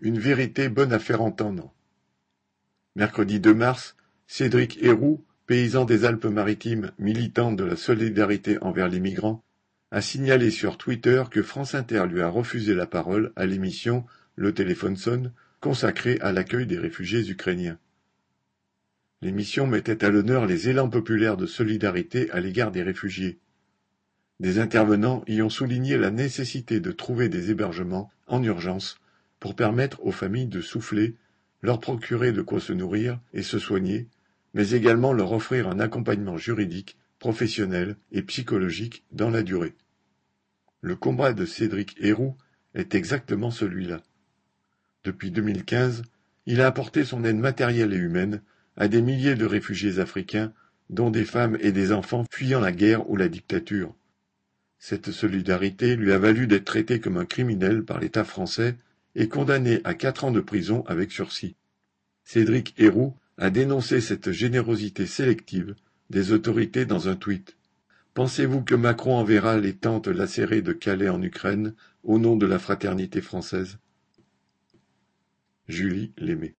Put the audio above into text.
Une vérité bonne à faire entendre. Mercredi 2 mars, Cédric Héroux, paysan des Alpes-Maritimes, militant de la solidarité envers les migrants, a signalé sur Twitter que France Inter lui a refusé la parole à l'émission Le téléphone sonne, consacrée à l'accueil des réfugiés ukrainiens. L'émission mettait à l'honneur les élans populaires de solidarité à l'égard des réfugiés. Des intervenants y ont souligné la nécessité de trouver des hébergements en urgence pour permettre aux familles de souffler, leur procurer de quoi se nourrir et se soigner, mais également leur offrir un accompagnement juridique, professionnel et psychologique dans la durée. Le combat de Cédric Héroux est exactement celui-là. Depuis 2015, il a apporté son aide matérielle et humaine à des milliers de réfugiés africains, dont des femmes et des enfants fuyant la guerre ou la dictature. Cette solidarité lui a valu d'être traité comme un criminel par l'État français et condamné à quatre ans de prison avec sursis. Cédric Héroux a dénoncé cette générosité sélective des autorités dans un tweet. Pensez-vous que Macron enverra les tentes lacérées de Calais en Ukraine au nom de la fraternité française? Julie l'aimait.